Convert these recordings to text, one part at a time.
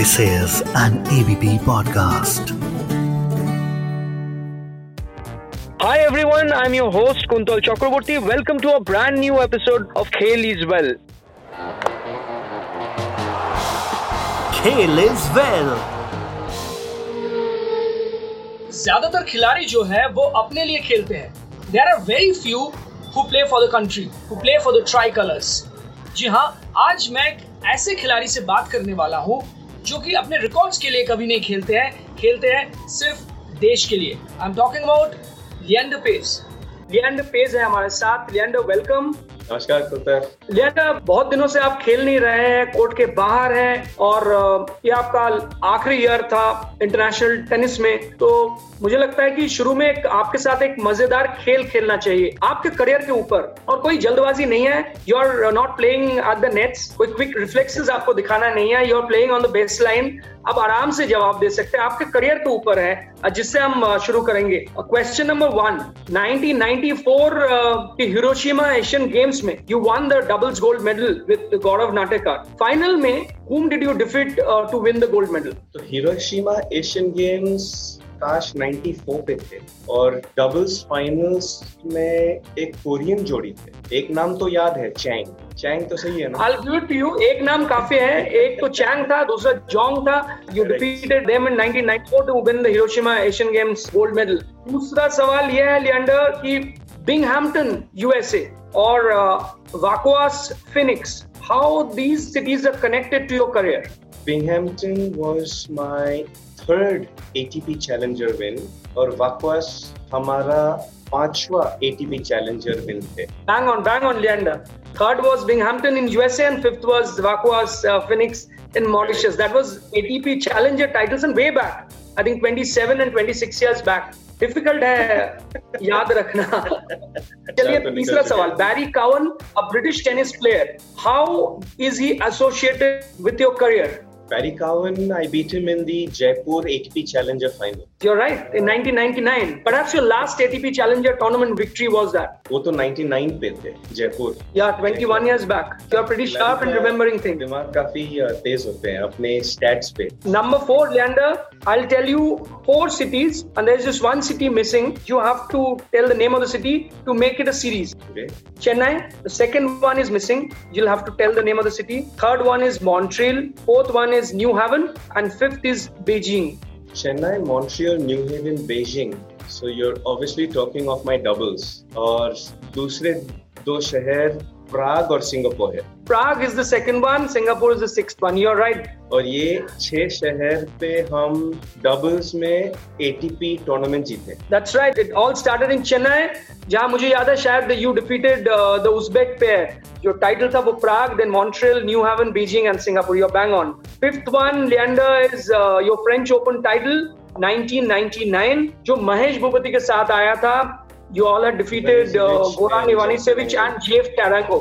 This is an ABP podcast. Hi everyone, I'm your host Kuntal Chakraborty. Welcome to a brand new episode of Khel is Well. Kale is well. ज़्यादातर खिलाड़ी जो है वो अपने लिए खेलते हैं there are very few who play for the country who play for the tricolours जी हाँ आज मैं एक ऐसे खिलाड़ी से बात करने वाला हूँ जो कि अपने रिकॉर्ड्स के लिए कभी नहीं खेलते हैं खेलते हैं सिर्फ़ देश के लिए। I am talking about Leander Paes Leander Paes है हमारे साथ। लियंडर वेलकम नमस्कार कुलतर लियंडर बहुत दिनों से आप खेल नहीं रहे हैं कोर्ट के बाहर हैं और ये आपका आखिरी ईयर था इंटरनेशनल टेनिस में। तो मुझे लगता है कि शुरू में एक आपके साथ एक मज़ेदार खेल खेलना चाहिए। आपके करियर के ऊपर और कोई जल्दबाजी नहीं है। You are not playing at the nets कोई क्विक रिफ्लेक्सेस आपको दिखाना नहीं है। You are playing on the baseline आप आराम से जवाब दे सकते हैं। आपके करियर के ऊपर है जिससे हम शुरू करेंगे। क्वेश्चन नंबर वन 1994 अ, के हिरोशिमा एशियन गेम्स में you won the doubles gold medal with Gaurav Natekar final में whom did you defeat uh, to win the gold medal? तो हिरोशिमा एशियन गेम्स काश 94 पे थे और डबल्स फाइनल्स में एक कोरियन जोड़ी थे। एक नाम तो याद है चैंग चैंग तो सही है ना? I'll give it to you. एक नाम काफ़ी है। एक तो चैंग था दूसरा जोंग था। You. Defeated them in 1994 to win the Hiroshima Asian Games gold medal दूसरा सवाल यह है लियंडर कि Binghamton USA और वाकोआस Phoenix how these cities are connected to your career Binghamton was my third ATP Challenger win और वाकवास हमारा पांचवा एटीपी चैलेंजर विन थे Bang on, bang on, Leander. Third was Binghamton in USA, and fifth was Vacuas uh, Phoenix in Mauritius. That was ATP Challenger titles and way back. I think 27 and 26 years back. Difficult है याद रखना। चलिए तो तीसरा सवाल। Barry Cowan a British tennis player how is he associated with your career Barry Cowan, I beat him in the Jaipur ATP Challenger final. You're right. In 1999, perhaps your last ATP Challenger tournament victory was that. वो तो 99 पे थे Jaipur Yeah, 21 years back. You're pretty sharp in remembering things. दिमाग काफी uh, तेज होते हैं अपने stats पे Number four, Leander, I'll tell you four cities, and there's just one city missing. You have to tell the name of the city to make it a series. Okay. Chennai, the second one is missing. You'll have to tell the name of the city. Third one is Montreal. Fourth one is New Haven. And fifth is Beijing. Chennai, Montreal, New Haven, Beijing. So you're obviously talking of my doubles. और दूसरे दो शहर प्राग और Singapore है Prague is the second one. Singapore is the sixth one. You're right. और ये छह शहर पे हम डबल्स में एटीपी टूर्नामेंट जीते That's right. It all started in Chennai. जहाँ मुझे याद है शायद you defeated uh, the Uzbek pair. Your title था वो Prague, then Montreal, New Haven, Beijing, and Singapore. You're bang on. Fifth one, Leander, is uh, your French Open title, 1999, जो महेश भूपति के साथ आया था. You all had defeated uh, Goran Ivanisevic and JF Tarango.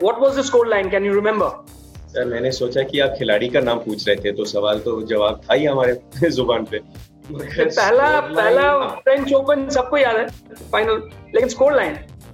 What was the score line? Can you remember? Sir मैंने सोचा कि आप खिलाड़ी का नाम पूछ रहे थे तो सवाल तो जवाब था ही हमारे ज़ुबान पे पहला पहला फ्रेंच ओपन सबको याद है फाइनल लेकिन scoreline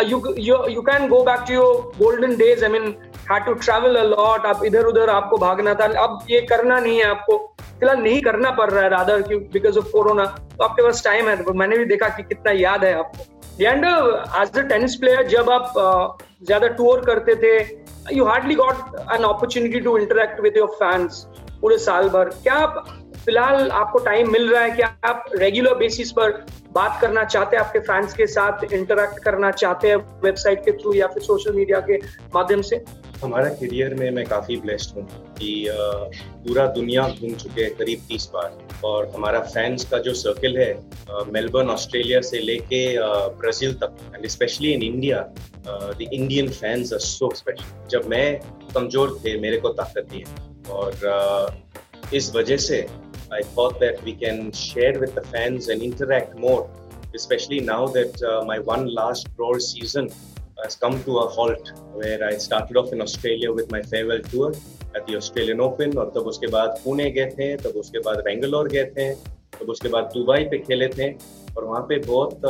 you you you can go back to your golden days I mean had to travel a lot आप इधर उधर आपको भागना था। अब ये करना नहीं है आपको। फ़िलहाल नहीं करना पड़ रहा है रादर बिकॉज़ ऑफ़ कोरोना तो आपके पास टाइम है। तो मैंने भी देखा कि कितना याद है आपको। Leander as a tennis player जब आप uh, ज़्यादा टूर करते थे you hardly got an opportunity to interact with your fans पूरे साल भर। क्या आप फ़िलहाल आपको टाइम मिल रहा है कि आप रेगुलर बेसिस पर बात करना चाहते हैं आपके फैंस के साथ इंटरेक्ट करना चाहते हैं वेबसाइट के थ्रू या फिर सोशल मीडिया के माध्यम से? हमारा करियर में मैं काफ़ी ब्लेस्ड हूँ कि पूरा दुनिया घूम चुके हैं करीब तीस बार और हमारा फैंस का जो सर्कल है मेलबर्न ऑस्ट्रेलिया से लेके ब्राज़ील तक and especially in India the Indian fans are so special जब मैं कमज़ोर थे, मेरे को ताकत दी है और इस वजह से I thought that we can share with the fans and interact more especially now that uh, my one last Roar season has come to a halt, where I started off in Australia with my farewell tour at the Australian Open, और तब उसके बाद पुणे गए थे तब उसके बाद बेंगलोर गए थे तब उसके बाद दुबई पे खेले थे और वहाँ पे बहुत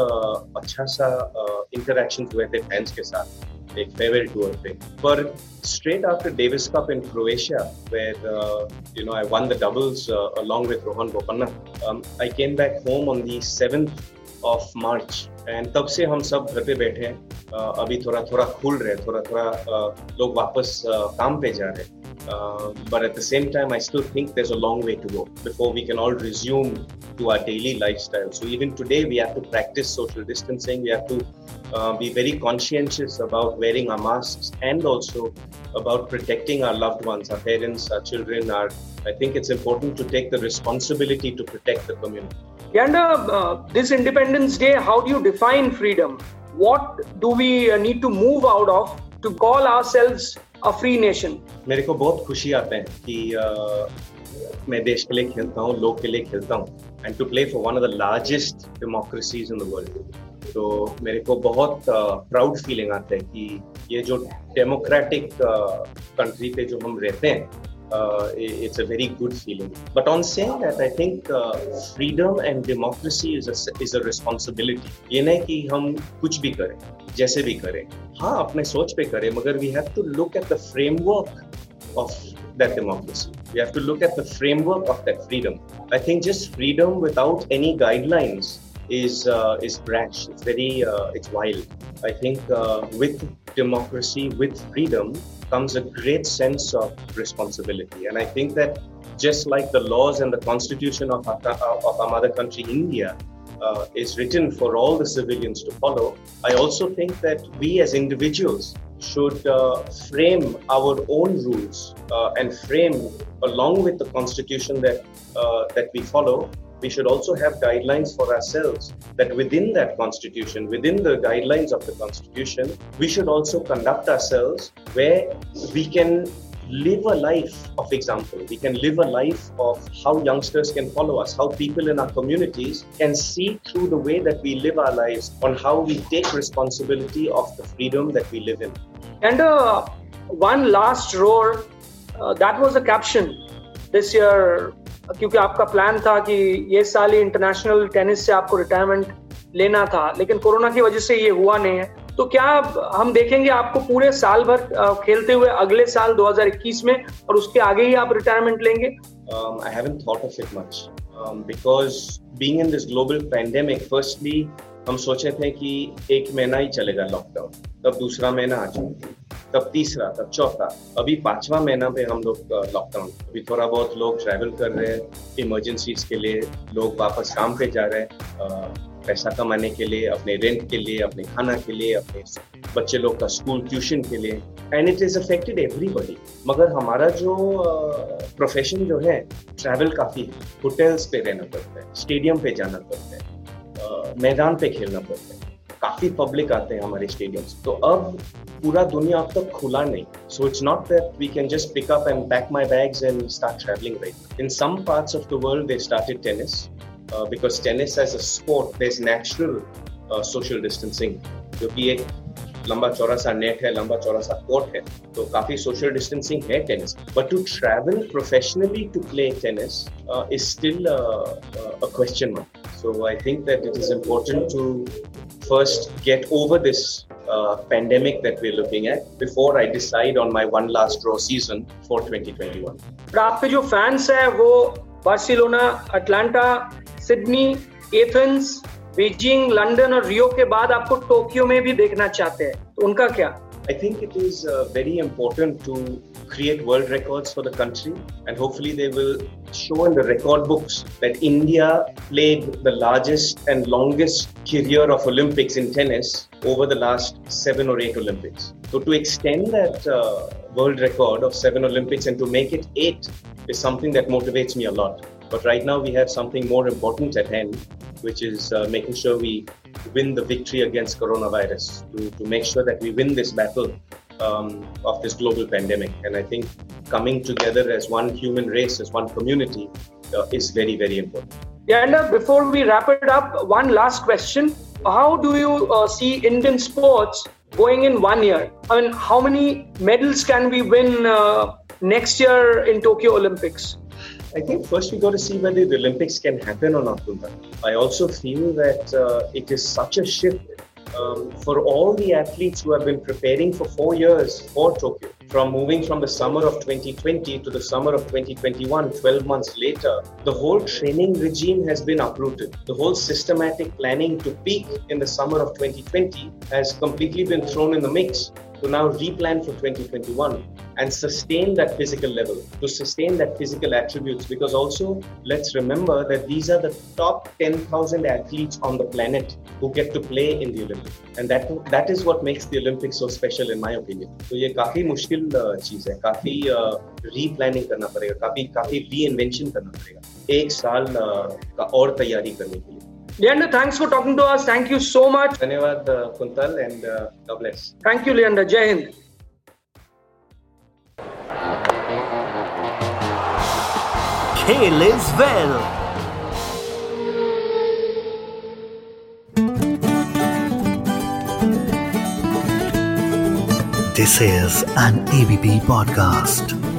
अच्छा सा इंटरेक्शन हुए थे फैंस के साथ a farewell tour thing. But straight after Davis Cup in Croatia, where uh, you know I won the doubles uh, along with Rohan Bopanna, um, I came back home on the 7th of March and तब से हम सब घर पे बैठे हैं। अभी थोड़ा थोड़ा खुल रहे थोड़ा थोड़ा लोग वापस काम पे जा रहे but at the same time I still think there a long way to go before we can all resume to our daily life so even today we have to practise social distancing we have to be very conscientious about wearing our mask and also about protecting our loved ones our parents our children our I think it's important to take the responsibility to protect the community Yanda, uh, this Independence Day, how do you define freedom? What do we uh, need to move out of to call ourselves a free nation? मेरे को बहुत खुशी आते हैं कि uh, मैं देश के लिए खेलता हूँ लोग के लिए खेलता हूँ and to play for one of the largest democracies in the world तो मेरे को बहुत प्राउड uh, फीलिंग आता है कि ये जो डेमोक्रेटिक कंट्री uh, पे जो हम रहते हैं it's a very good feeling. But on saying that, I think uh, freedom and democracy is a, is a responsibility. ये नहीं कि हम कुछ भी करें जैसे भी करें हाँ अपने सोच पे करें मगर we have to look at the framework of that democracy. We have to look at the framework of that freedom. I think just freedom without any guidelines is uh, is brash. It's very uh, it's wild. I think uh, with democracy, with freedom, comes a great sense of responsibility. And I think that just like the laws and the constitution of our, of our mother country, India, uh, is written for all the civilians to follow, I also think that we as individuals should uh, frame our own rules uh, and frame, along with the constitution that uh, that we follow, we should also have guidelines for ourselves that within that constitution, within the guidelines of the constitution, we should also conduct ourselves where we can live a life of example. We can live a life of how youngsters can follow us, how people in our communities can see through the way that we live our lives on how we take responsibility of the freedom that we live in. And uh, one last roar, uh, that was a caption this year क्योंकि आपका plan था कि ये साल ही international tennis से आपको retirement लेना था, लेकिन कोरोना की वजह से ये हुआ नहीं है। तो क्या हम देखेंगे आपको पूरे साल भर खेलते हुए अगले साल 2021 में और उसके आगे ही आप रिटायरमेंट लेंगे? I haven't thought of it much because being in this global pandemic firstly हम सोचे थे कि एक महीना ही चलेगा लॉकडाउन तब दूसरा महीना आ जाएगा। तब तीसरा, तब चौथा। अभी पांचवा महीना पे हम लोग लॉकडाउन अभी थोड़ा बहुत लोग ट्रैवल कर रहे हैं इमरजेंसीज के लिए लोग वापस काम पे जा रहे हैं। पैसा कमाने के लिए, अपने रेंट के लिए, अपने खाना के लिए, अपने बच्चे लोग का स्कूल ट्यूशन के लिए। And it is affected everybody मगर हमारा जो प्रोफेशन जो है ट्रैवल काफ़ी है। होटल्स पे रहना पड़ता है स्टेडियम पे जाना पड़ता है मैदान पे खेलना पड़ता है। काफ़ी पब्लिक आते हैं हमारे स्टेडियम तो अब पूरा दुनिया अब तक खुला नहीं। So it's not that we can just pick up and pack my bags and start travelling right in some parts of the world they started tennis because tennis as a sport there is natural social distancing क्योंकि एक लंबा चौड़ा सा net है, लंबा चौड़ा सा court है। तो काफ़ी सोशल डिस्टेंसिंग है tennis but to travel professionally to play tennis is still question mark So I think that it is important to first get over this uh, pandemic that we're looking at before I decide on my one last draw season for 2021. but आपके जो fans हैं वो Barcelona Atlanta Sydney Athens Beijing London और Rio के बाद आपको Tokyo में भी देखना चाहते हैं तो उनका क्या I think it is uh, very important to create world records for the country, and hopefully they will show in the record books that India played the largest and longest career of Olympics in tennis over the last seven or eight Olympics. So to extend that uh, world record of seven Olympics and to make it eight is something that motivates me a lot. But right now we have something more important at hand, which is uh, making sure we win the victory against coronavirus, to, to make sure that we win this battle um, of this global pandemic. And I think coming together as one human race, as one community, uh, is very, very important. Yeah, and uh, before we wrap it up, one last question. How do you uh, see Indian sports going in one year? I mean, how many medals can we win uh, next year in Tokyo Olympics? I think first we got to see whether the Olympics can happen or not. I also feel that uh, it is such a shift um, for all the athletes who have been preparing for four years for Tokyo, from moving from the summer of 2020 to the summer of 2021, 12 months later, the whole training regime has been uprooted. The whole systematic planning to peak in the summer of 2020 has completely been thrown in the mix to now replan for 2021 and sustain that physical level, to sustain that physical attributes. Because also, let's remember that these are the top 10,000 athletes on the planet who get to play in the Olympics. And that that is what makes the Olympics so special, in my opinion. So ये काफी मुश्किल चीज है काफी replanning करना पड़ेगा काफी काफी री इन्वेंशन करना पड़ेगा एक साल का और तैयारी करने के लिए Leander, thanks for talking to us. Thank you so much. Dhanyawad, uh, Kuntal, and uh, God bless. Thank you, Leander. Jai Hind. Khel is well. This is an ABP podcast.